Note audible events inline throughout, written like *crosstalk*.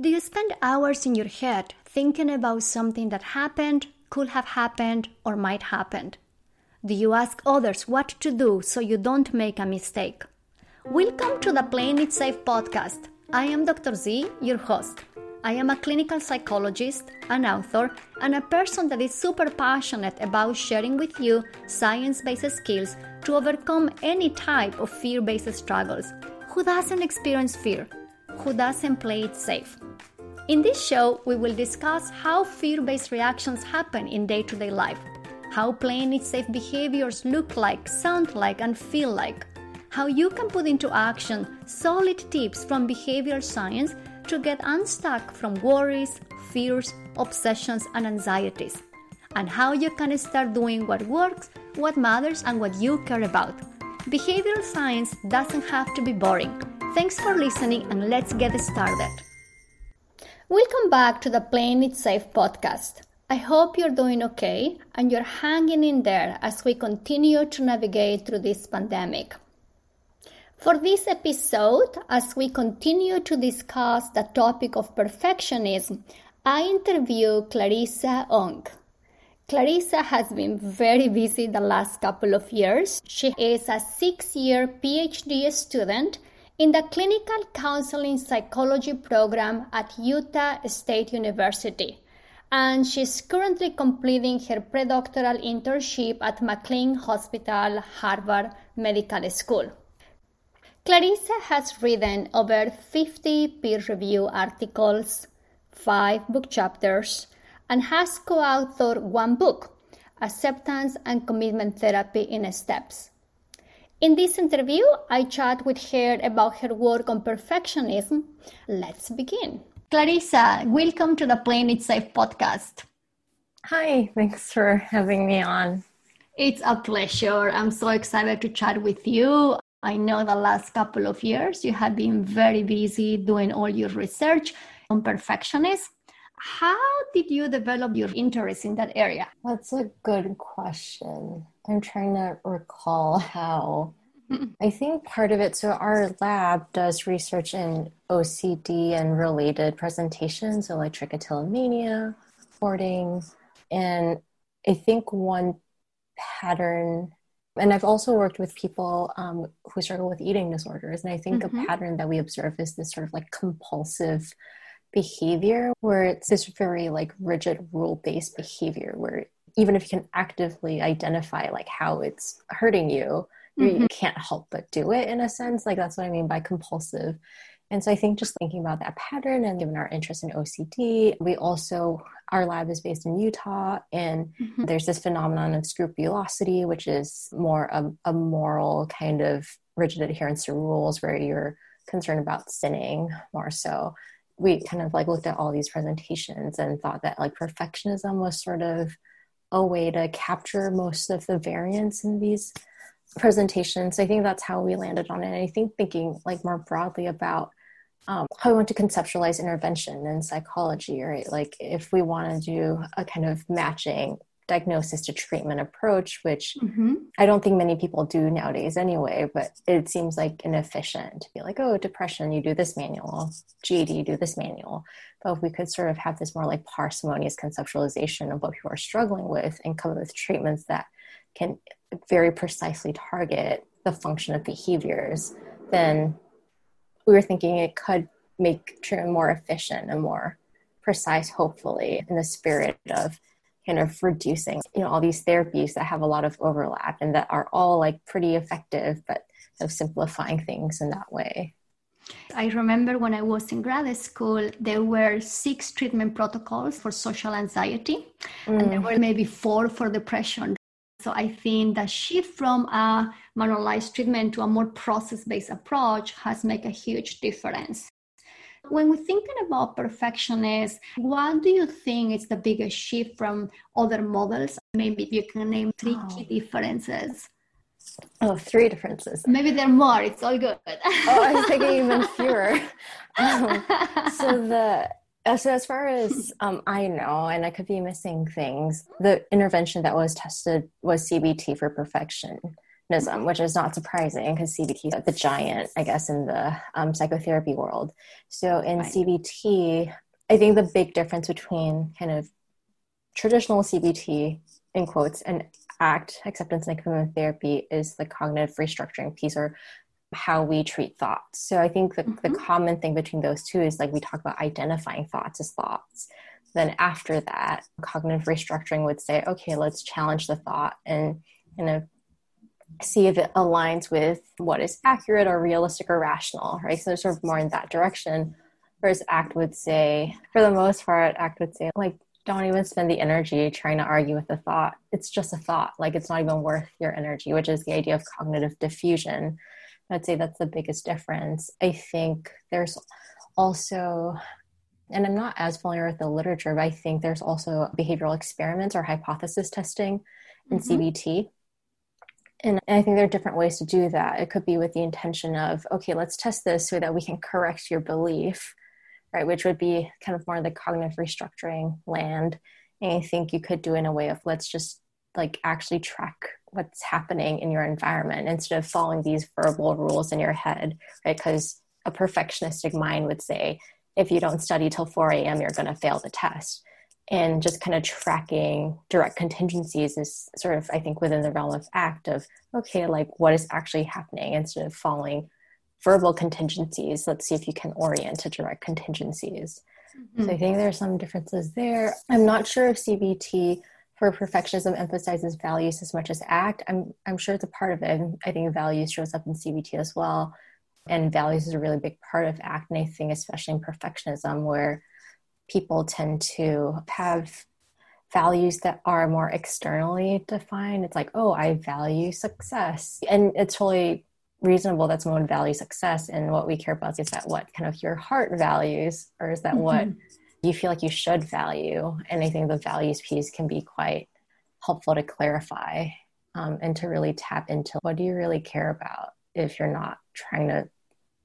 Do you spend hours in your head thinking about something that happened, could have happened, or might happen? Do you ask others what to do so you don't make a mistake? Welcome to the Playing It Safe podcast. I am Dr. Z, your host. I am a clinical psychologist, an author, and a person that is super passionate about sharing with you science based skills to overcome any type of fear based struggles. Who doesn't experience fear? Who doesn't play it safe? In this show, we will discuss how fear based reactions happen in day to day life, how playing it safe behaviors look like, sound like, and feel like how you can put into action solid tips from behavioral science to get unstuck from worries, fears, obsessions, and anxieties, and how you can start doing what works, what matters, and what you care about. Behavioral science doesn't have to be boring. Thanks for listening, and let's get started. Welcome back to the Playing It Safe podcast. I hope you're doing okay and you're hanging in there as we continue to navigate through this pandemic. For this episode, as we continue to discuss the topic of perfectionism, I interview Clarissa Ong. Clarissa has been very busy the last couple of years. She is a six year PhD student in the Clinical Counseling Psychology program at Utah State University, and she's currently completing her predoctoral internship at McLean Hospital, Harvard Medical School. Clarissa has written over 50 peer reviewed articles, five book chapters, and has co authored one book, Acceptance and Commitment Therapy in Steps. In this interview, I chat with her about her work on perfectionism. Let's begin. Clarissa, welcome to the Playing It Safe podcast. Hi, thanks for having me on. It's a pleasure. I'm so excited to chat with you. I know the last couple of years you have been very busy doing all your research on perfectionism. How did you develop your interest in that area? That's a good question. I'm trying to recall how. I think part of it, so our lab does research in OCD and related presentations, so like trichotillomania, hoarding, and I think one pattern and I've also worked with people um, who struggle with eating disorders. And I think mm-hmm. a pattern that we observe is this sort of like compulsive behavior where it's this very like rigid rule based behavior where even if you can actively identify like how it's hurting you, mm-hmm. you can't help but do it in a sense. Like that's what I mean by compulsive. And so I think just thinking about that pattern and given our interest in OCD, we also, our lab is based in Utah, and mm-hmm. there's this phenomenon of scrupulosity, which is more a, a moral kind of rigid adherence to rules where you're concerned about sinning more so. We kind of like looked at all these presentations and thought that like perfectionism was sort of a way to capture most of the variance in these presentations. I think that's how we landed on it. And I think thinking like more broadly about um, how we want to conceptualize intervention in psychology, right? Like if we want to do a kind of matching diagnosis to treatment approach, which mm-hmm. I don't think many people do nowadays anyway, but it seems like inefficient to be like, oh, depression, you do this manual, GAD, you do this manual. But if we could sort of have this more like parsimonious conceptualization of what people are struggling with and come up with treatments that can very precisely target the function of behaviors, then we were thinking it could make treatment more efficient and more precise, hopefully, in the spirit of kind of reducing, you know, all these therapies that have a lot of overlap and that are all like pretty effective, but of simplifying things in that way. I remember when I was in grad school, there were six treatment protocols for social anxiety, mm. and there mm. were maybe four for depression. So I think the shift from a manualized treatment to a more process-based approach has made a huge difference. When we're thinking about perfectionists, what do you think is the biggest shift from other models? Maybe you can name three key differences. Oh, three differences. Maybe there are more. It's all good. oh, I was thinking even fewer. *laughs* Um, so the so as far as um, I know, and I could be missing things, the intervention that was tested was CBT for perfectionism, perfectionism, which is not surprising because CBT is the giant, I guess, in the um, psychotherapy world. So in right. CBT, I think the big difference between kind of traditional CBT, in quotes, and ACT, acceptance and commitment therapy, is the cognitive restructuring piece or how we treat thoughts. So I think the, mm-hmm. the common thing between those two is like we talk about identifying thoughts as thoughts. Then after that, cognitive restructuring would say, okay, let's challenge the thought and kind of see if it aligns with what is accurate or realistic or rational, right? So sort of more in that direction. Whereas ACT would say, for the most part, ACT would say, like, don't even spend the energy trying to argue with the thought. It's just a thought. Like, it's not even worth your energy, which is the idea of cognitive defusion. I'd say that's the biggest difference. I think there's also, and I'm not as familiar with the literature, but I think there's also behavioral experiments or hypothesis testing in mm-hmm. CBT. And I think there are different ways to do that. It could be with the intention of, okay, let's test this so that we can correct your belief, right? Which would be kind of more the cognitive restructuring land. And I think you could do in a way of let's just like actually track what's happening in your environment instead of following these verbal rules in your head, right? Because a perfectionistic mind would say, if you don't study till 4 a.m., you're going to fail the test. And just kind of tracking direct contingencies is sort of, I think, within the realm of ACT of, okay, like what is actually happening instead of following verbal contingencies. Let's see if you can orient to direct contingencies. Mm-hmm. So I think there are some differences there. I'm not sure if CBT for perfectionism emphasizes values as much as ACT. I'm I'm sure it's a part of it. I think values shows up in CBT as well, and values is a really big part of ACT. And I think especially in perfectionism, where people tend to have values that are more externally defined. It's like, oh, I value success, and it's totally reasonable that someone values success. And what we care about is that what kind of your heart values, or is that mm-hmm. what you feel like you should value. And I think the values piece can be quite helpful to clarify um, and to really tap into what do you really care about if you're not trying to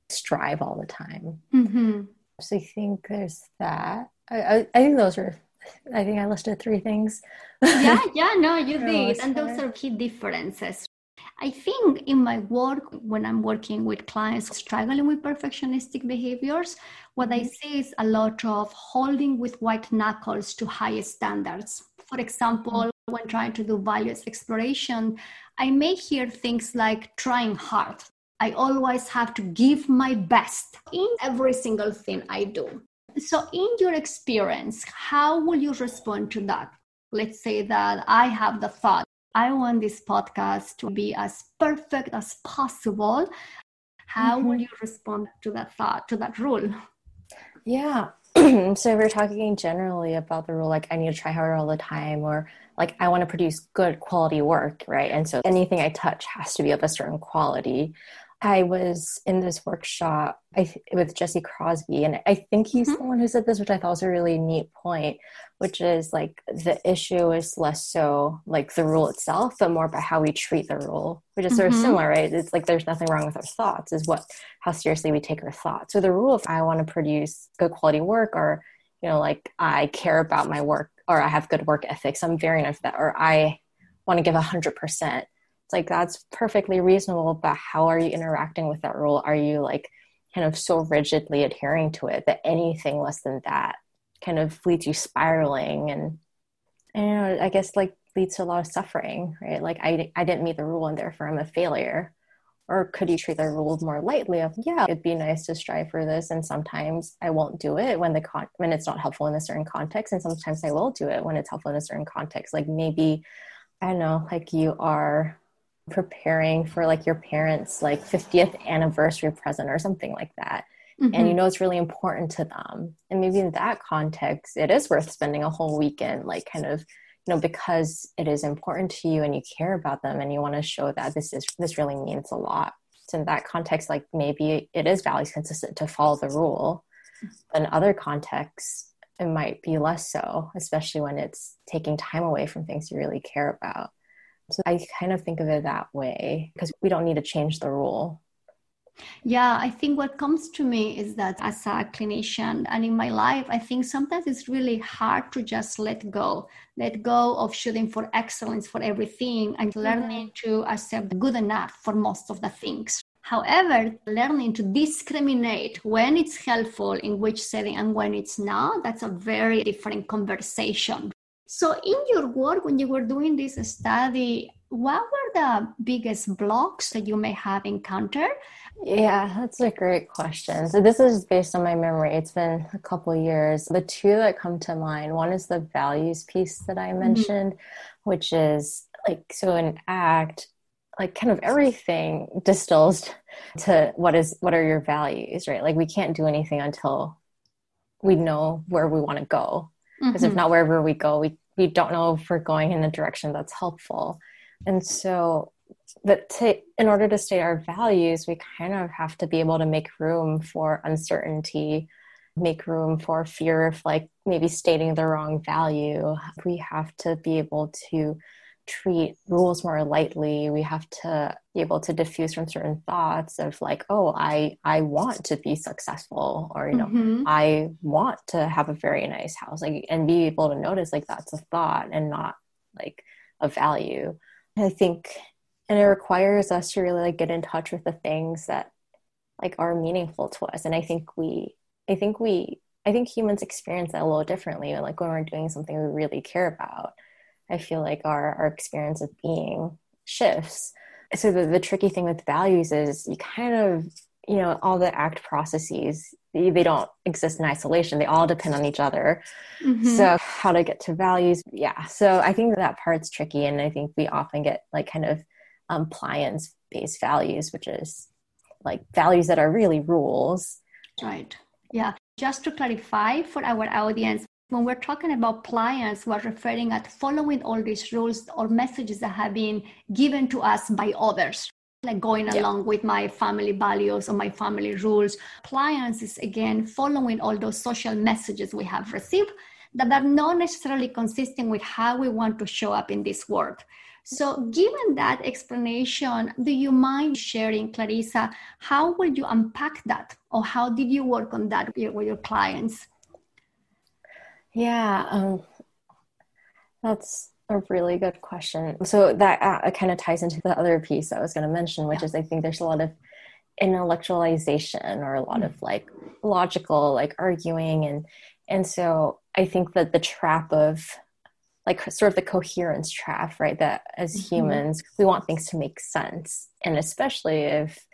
strive all the time. Mm-hmm. So I think there's that. I, I, I, think those are, I think I listed three things. yeah, yeah, no, you *laughs* did. And those are key differences. I think in my work, when I'm working with clients struggling with perfectionistic behaviors, what I mm-hmm. see is a lot of holding with white knuckles to high standards. For example, mm-hmm. when trying to do values exploration, I may hear things like trying hard. I always have to give my best in every single thing I do. So, in your experience, how will you respond to that? Let's say that I have the thought I want this podcast to be as perfect as possible. How mm-hmm. will you respond to that thought, to that rule? Yeah. *clears throat* so we're talking generally about the rule like I need to try harder all the time or like I want to produce good quality work, right? And so anything I touch has to be of a certain quality. I was in this workshop I, with Jesse Crosby, and I think he's mm-hmm. the one who said this, which I thought was a really neat point, which is like the issue is less so like the rule itself, but more about how we treat the rule, which is mm-hmm. sort of mm-hmm. similar, right? It's like there's nothing wrong with our thoughts, is what how seriously we take our thoughts. So the rule if I want to produce good quality work, or you know, like I care about my work, or I have good work ethics, I'm very enough that, or I want to give a hundred percent it's like that's perfectly reasonable, but how are you interacting with that rule? Are you like kind of so rigidly adhering to it that anything less than that kind of leads you spiraling and, you know, I guess like leads to a lot of suffering, right? Like I, I didn't meet the rule and therefore I'm a failure. Or could you treat the rule more lightly of, yeah, it'd be nice to strive for this. And sometimes I won't do it when the con- when it's not helpful in a certain context. And sometimes I will do it when it's helpful in a certain context. Like maybe, I don't know, like you are preparing for like your parents like 50th anniversary present or something like that mm-hmm. and you mm-hmm. know it's really important to them and maybe in that context it is worth spending a whole weekend like kind of you know because it is important to you and you care about them and you want to show that this is this really means a lot so in that context like maybe it is values consistent to follow the rule but in other contexts it might be less so especially when it's taking time away from things you really care about so I kind of think of it that way because we don't need to change the rule. Yeah, I think what comes to me is that as a clinician and in my life, I think sometimes it's really hard to just let go, let go of shooting for excellence for everything and mm-hmm. learning to accept good enough for most of the things. However, learning to discriminate when it's helpful in which setting and when it's not, that's a very different conversation. So, in your work, when you were doing this study, what were the biggest blocks that you may have encountered? Yeah, that's a great question. So this is based on my memory. It's been a couple years. The two that come to mind, one is the values piece that I mm-hmm. mentioned, mm-hmm. which is like so an ACT like kind of everything distills to what is what are your values, right? Like we can't do anything until we know where we want to go. Because mm-hmm. if not wherever we go, we we don't know if we're going in a direction that's helpful. And so, but to, in order to state our values, we kind of have to be able to make room for uncertainty, make room for fear of like maybe stating the wrong value. We have to be able to treat rules more lightly we have to be able to defuse from certain thoughts of like oh i i want to be successful or you know mm-hmm. i want to have a very nice house like and be able to notice like that's a thought and not like a value and I think, and it requires us to really like get in touch with the things that like are meaningful to us. And I think we, I think we, I think humans experience that a little differently. Like when we're doing something we really care about, I feel like our our experience of being shifts. So the, the tricky thing with values is you kind of you know all the ACT processes they don't exist in isolation. They all depend on each other. Mm-hmm. so how to get to values yeah. So i think that part's tricky and i think we often get like kind of um, pliance based values which is like values that are really rules. Right. Yeah. Just to clarify for our audience when we're talking about pliance, we're referring at following all these rules or messages that have been given to us by others like going yeah. along with my family values or my family rules. Pliance is again following all those social messages we have received that are not necessarily consistent with how we want to show up in this world. So, given that explanation, do you mind sharing, Clarissa, how will you unpack that or how did you work on that with your clients? Yeah, um, that's a really good question. So that uh, kind of ties into the other piece I was going to mention, which yeah. is I think there's a lot of intellectualization or a lot mm. of like logical like arguing and and so I think that the trap of like sort of the coherence trap, right? That as mm-hmm. humans we want things to make sense, and especially if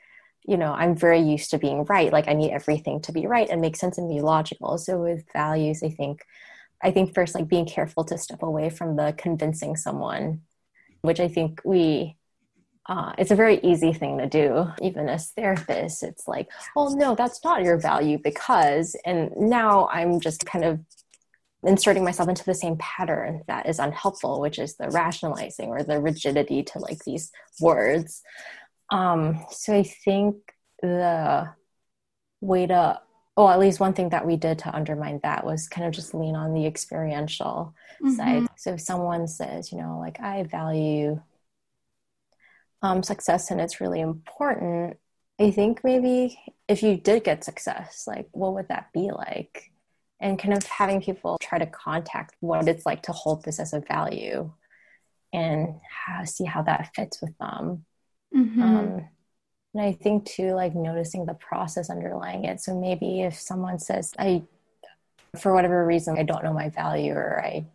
you know i'm very used to being right like i need everything to be right and make sense and be logical so with values i think I think first, like being careful to step away from the convincing someone, which I think we, uh, it's a very easy thing to do. Even as therapists, it's like, oh no, that's not your value because, and now I'm just kind of inserting myself into the same pattern that is unhelpful, which is the rationalizing or the rigidity to like these words. Um, so I think the way to well at least one thing that we did to undermine that was kind of just lean on the experiential mm-hmm. side. So if someone says you know like i value um, success and it's really important i think maybe if you did get success like what would that be like? And kind of having people try to contact what it's like to hold this as a value and see how that fits with them mm-hmm. um, and I think too, like noticing the process underlying it. So maybe if someone says, I, for whatever reason, I don't know my value or I,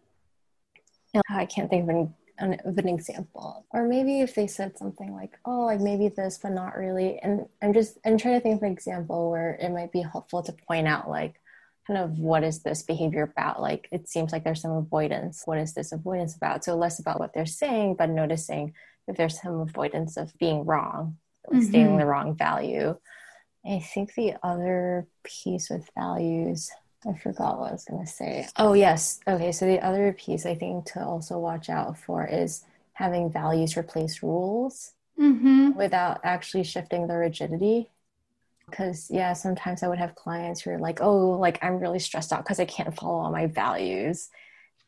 you know, I can't think of an, an, of an example. Or maybe if they said something like, oh, like maybe this, but not really. And I'm just, I'm trying to think of an example where it might be helpful to point out like, kind of what is this behavior about? Like it seems like there's some avoidance. What is this avoidance about? So less about what they're saying, but noticing if there's some avoidance of being wrong mm-hmm. stating the wrong value. I think the other piece with values, I forgot what I was going to say. Oh, yes. Okay. So the other piece I think to also watch out for is having values replace rules mm-hmm. without actually shifting the rigidity. Because, yeah, sometimes I would have clients who are like, oh, like I'm really stressed out because I can't follow all my values.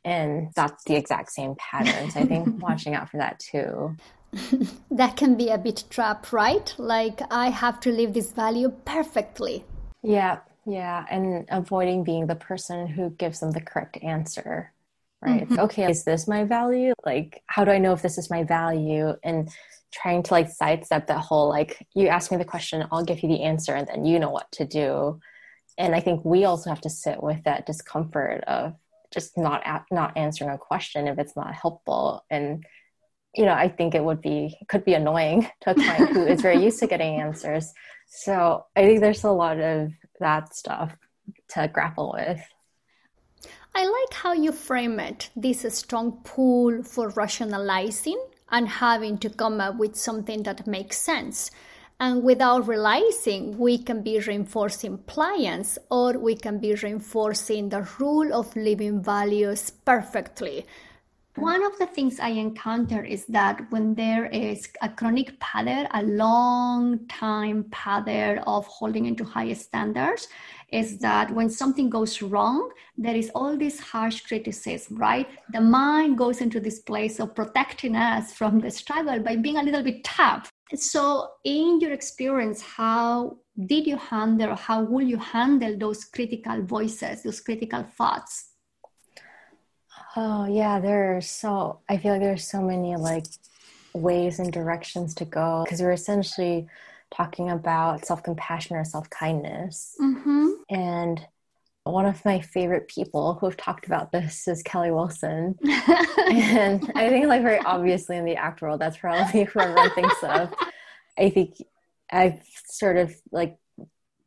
And that's the exact same pattern. So I think *laughs* watching out for that too. *laughs* that can be a bit trap, right? Like I have to live this value perfectly. Yeah, yeah, and avoiding being the person who gives them the correct answer. Right. Mm-hmm. Okay, is this my value? Like, how do I know if this is my value? And trying to like sidestep that whole like you ask me the question, I'll give you the answer, and then you know what to do. And I think we also have to sit with that discomfort of just not not answering a question if it's not helpful. And you know i think it would be could be annoying *laughs* to a client who is very used to getting answers. So i think there's a lot of that stuff to grapple with. I like how you frame it this strong pull for rationalizing and having to come up with something that makes sense and without realizing, we can be reinforcing pliance or we can be reinforcing the rule of living values perfectly. One of the things I encounter is that when there is a chronic pattern, a long time pattern of holding into high standards, is that when something goes wrong, there is all this harsh criticism, right? The mind goes into this place of protecting us from the struggle by being a little bit tough. So, in your experience, how did you handle, how will you handle those critical voices, those critical thoughts? Oh, yeah, there's so, I feel like there's so many like ways and directions to go because we're essentially talking about self compassion or self kindness. Mm-hmm. And one of my favorite people who have talked about this is Kelly Wilson. *laughs* and I think, like, very obviously in the ACT world, that's probably *laughs* who everyone thinks of. I think I've sort of like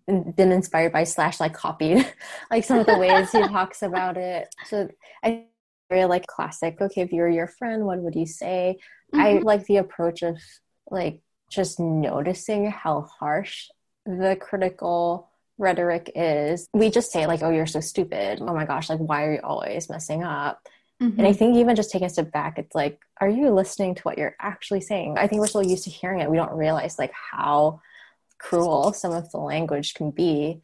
been inspired by slash like copied *laughs* like some of the ways he talks about it. So I very like classic. Okay, if you're your friend, what would you say? Mm-hmm. I like the approach of like just noticing how harsh the critical rhetoric is we just say like oh you're so stupid. Oh my gosh like why are you always messing up? Mm-hmm. and i think even just taking a step back it's like are you listening to what you're actually saying? I think we're so used to hearing it we don't realize like how cruel some of the language can be.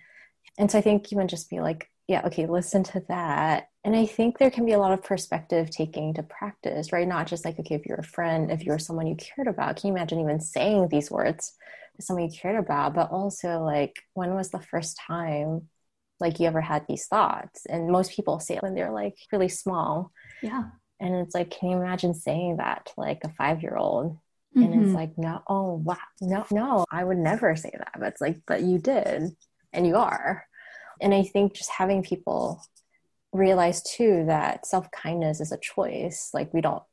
And so i think even just be like yeah okay listen to that. And i think there can be a lot of perspective taking to practice right? Not just like okay if you're a friend if you're someone you cared about can you imagine even saying these words someone you cared about, but also like when was the first time like you ever had these thoughts? And most people say it when they're like really small. Yeah. And it's like, can you imagine saying that to like a five year old? Mm-hmm. And it's mm-hmm. like, no, oh wow, no, no, I would never say that. But it's like, but you did, and you are. And I think just having people realize too that self kindness is a choice. Like we don't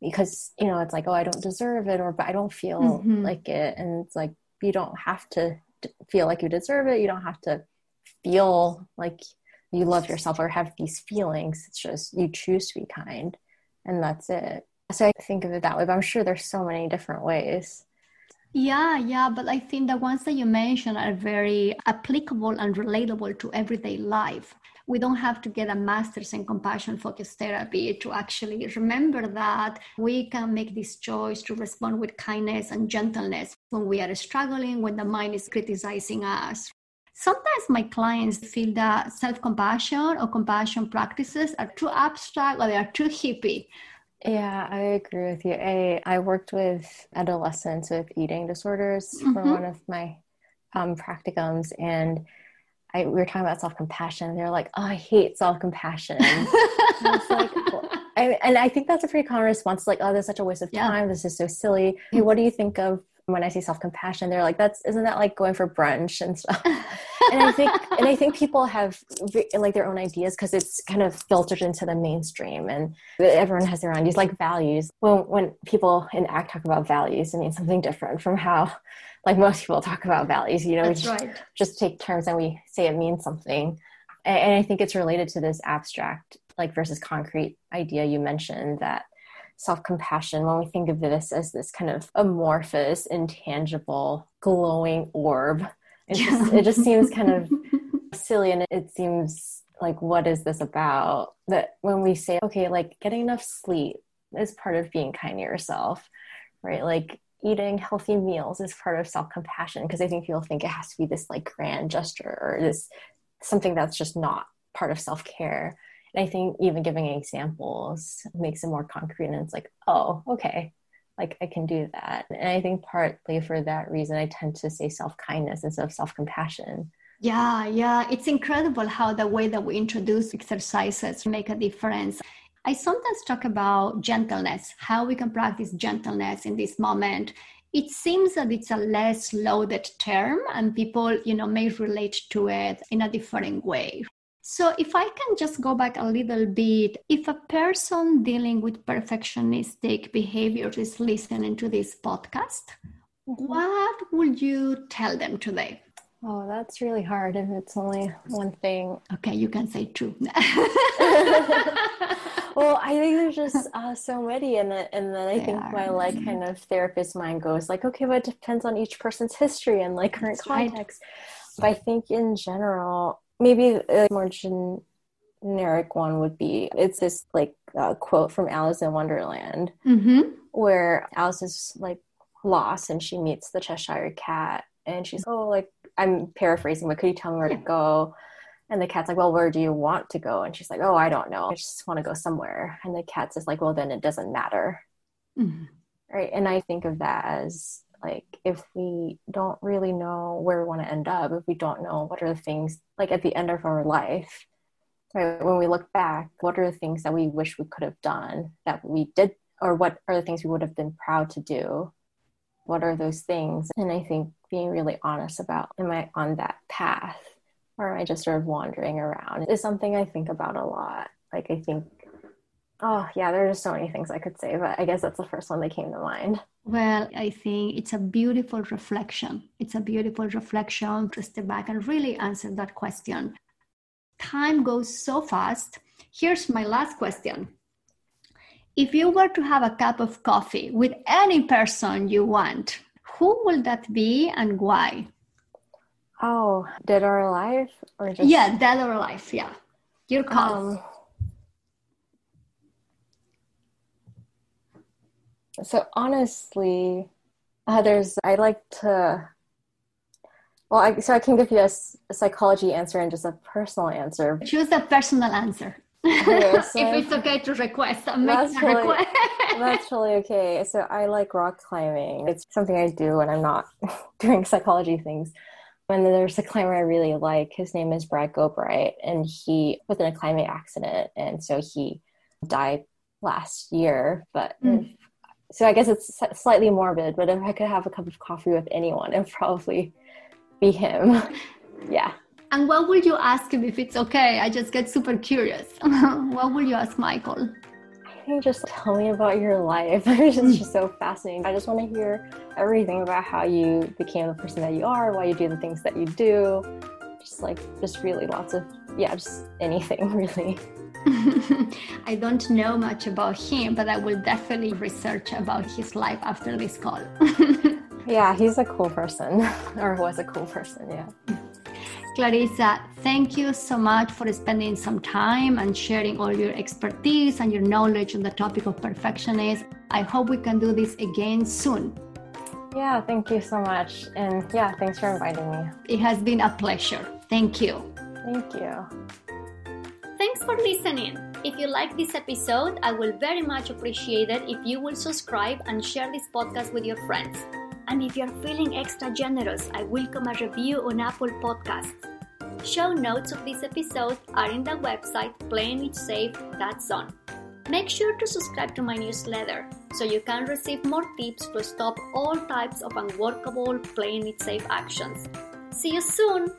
because you know it's like oh i don't deserve it or but i don't feel mm-hmm. like it and it's like you don't have to feel like you deserve it. You don't have to feel like you love yourself or have these feelings. It's just you choose to be kind, and that's it. So I think of it that way, but I'm sure there's so many different ways. Yeah, yeah, but I think the ones that you mentioned are very applicable and relatable to everyday life we don't have to get a master's in compassion focused therapy to actually remember that we can make this choice to respond with kindness and gentleness when we are struggling, when the mind is criticizing us. Sometimes my clients feel that self compassion or compassion practices are too abstract or they are too hippie. Yeah, I agree with you. I, I worked with adolescents with eating disorders mm-hmm. for one of my um, practicums, and I, we were talking about self compassion. They're like, "Oh, I hate self compassion." like, *laughs* and I think that's a pretty common response. Like, "Oh, this is such a waste of time. Yeah. This is so silly." Hey, what do you think of when I say self compassion? They're like, "That's isn't that like going for brunch and stuff?" *laughs* and I think, and I think people have like their own ideas because it's kind of filtered into the mainstream, and everyone has their own ideas, like values. Well, when people in ACT talk about values, it means something different from how like most people talk about values you know That's just, right. just take terms and we say it means something. And i think it's related to this abstract like versus concrete idea you mentioned that self-compassion when we think of this as this kind of amorphous intangible glowing orb it just, it just seems kind of *laughs* silly and it seems like what is this about? That when we say okay like getting enough sleep is part of being kind to yourself right? Like eating healthy meals is part of self-compassion because i think people think it has to be this like grand gesture or this something that's just not part of self-care and i think even giving examples makes it more concrete and it's like oh okay like I can do that. And I think partly for that reason, I tend to say self kindness instead of self compassion. Yeah, yeah. It's incredible how the way that we introduce exercises make a difference. I sometimes talk about gentleness, how we can practice gentleness in this moment. It seems that it's a less loaded term and people, you know, may relate to it in a different way. So, if I can just go back a little bit, if a person dealing with perfectionistic behaviors is listening to this podcast, mm-hmm. what would you tell them today? Oh, that's really hard if it's only one thing. Okay, you can say two. *laughs* *laughs* well, I think there's just *laughs* uh, so many, and then and then I they think are. my like kind of therapist mind goes like, okay, but it depends on each person's history and like current that's context. Right. But I think in general, maybe a more generic one would be it's this like uh, quote from Alice in Wonderland mm-hmm. where Alice is like lost and she meets the Cheshire cat and she's oh like I'm paraphrasing but could you tell me where yeah. to go and the cat's like well where do you want to go? And she's like oh I don't know. I just want to go somewhere. And the cat's just like well then it doesn't matter. Mm-hmm. right? And I think of that as like if we don't really know where we want to end up if we don't know what are the things like at the end of our life right when we look back what are the things that we wish we could have done that we did or what are the things we would have been proud to do? What are those things? And i think being really honest about am i on that path or am i just sort of wandering around is something i think about a lot like i think oh yeah there are just so many things i could say but i guess that's the first one that came to mind well, I think it's a beautiful reflection. It's a beautiful reflection to step back and really answer that question. Time goes so fast. Here's my last question. If you were to have a cup of coffee with any person you want, who will that be and why? Oh, dead or alive? Or just... Yeah, dead or alive. Yeah. Your call. Um, So honestly, uh, there's I like to. Well, I, so I can give you a, a, psychology answer and just a personal answer. Choose a personal answer. Okay, *laughs* so if it's okay to request, I make that's a totally, request. *laughs* that's totally okay. So I like rock climbing. It's something I do when I'm not *laughs* doing psychology things. And then there's a climber I really like. His name is Brad Gobright, and he was in a climbing accident, and so he died last year. But mm so I guess it's slightly morbid, but if I could have a cup of coffee with anyone, it'd probably be him. *laughs* yeah. And what would you ask him if it's okay? I just get super curious. *laughs* what would you ask Michael? Think just tell me about your life. *laughs* it's just hmm. so fascinating. I just want to hear everything about how you became the person that you are, why you do the things that you do. Just like, just really lots of, yeah, just anything *laughs* really. *laughs* I don't know much about him, but I will definitely research about his life after this call. yeah, he's a cool person, or was a cool person, yeah. Clarissa, thank you so much for spending some time and sharing all your expertise and your knowledge on the topic of perfectionism. I hope we can do this again soon. Yeah, thank you so much. And yeah, thanks for inviting me. It has been a pleasure. Thank you. Thank you. Thanks for listening. If you like this episode, I will very much appreciate it if you will subscribe and share this podcast with your friends. And if you're feeling extra generous, I welcome a review on Apple Podcasts. Show notes of this episode are in the website playingitsafe.zone. Make sure to subscribe to my newsletter so you can receive more tips to stop all types of unworkable playing it safe actions. See you soon!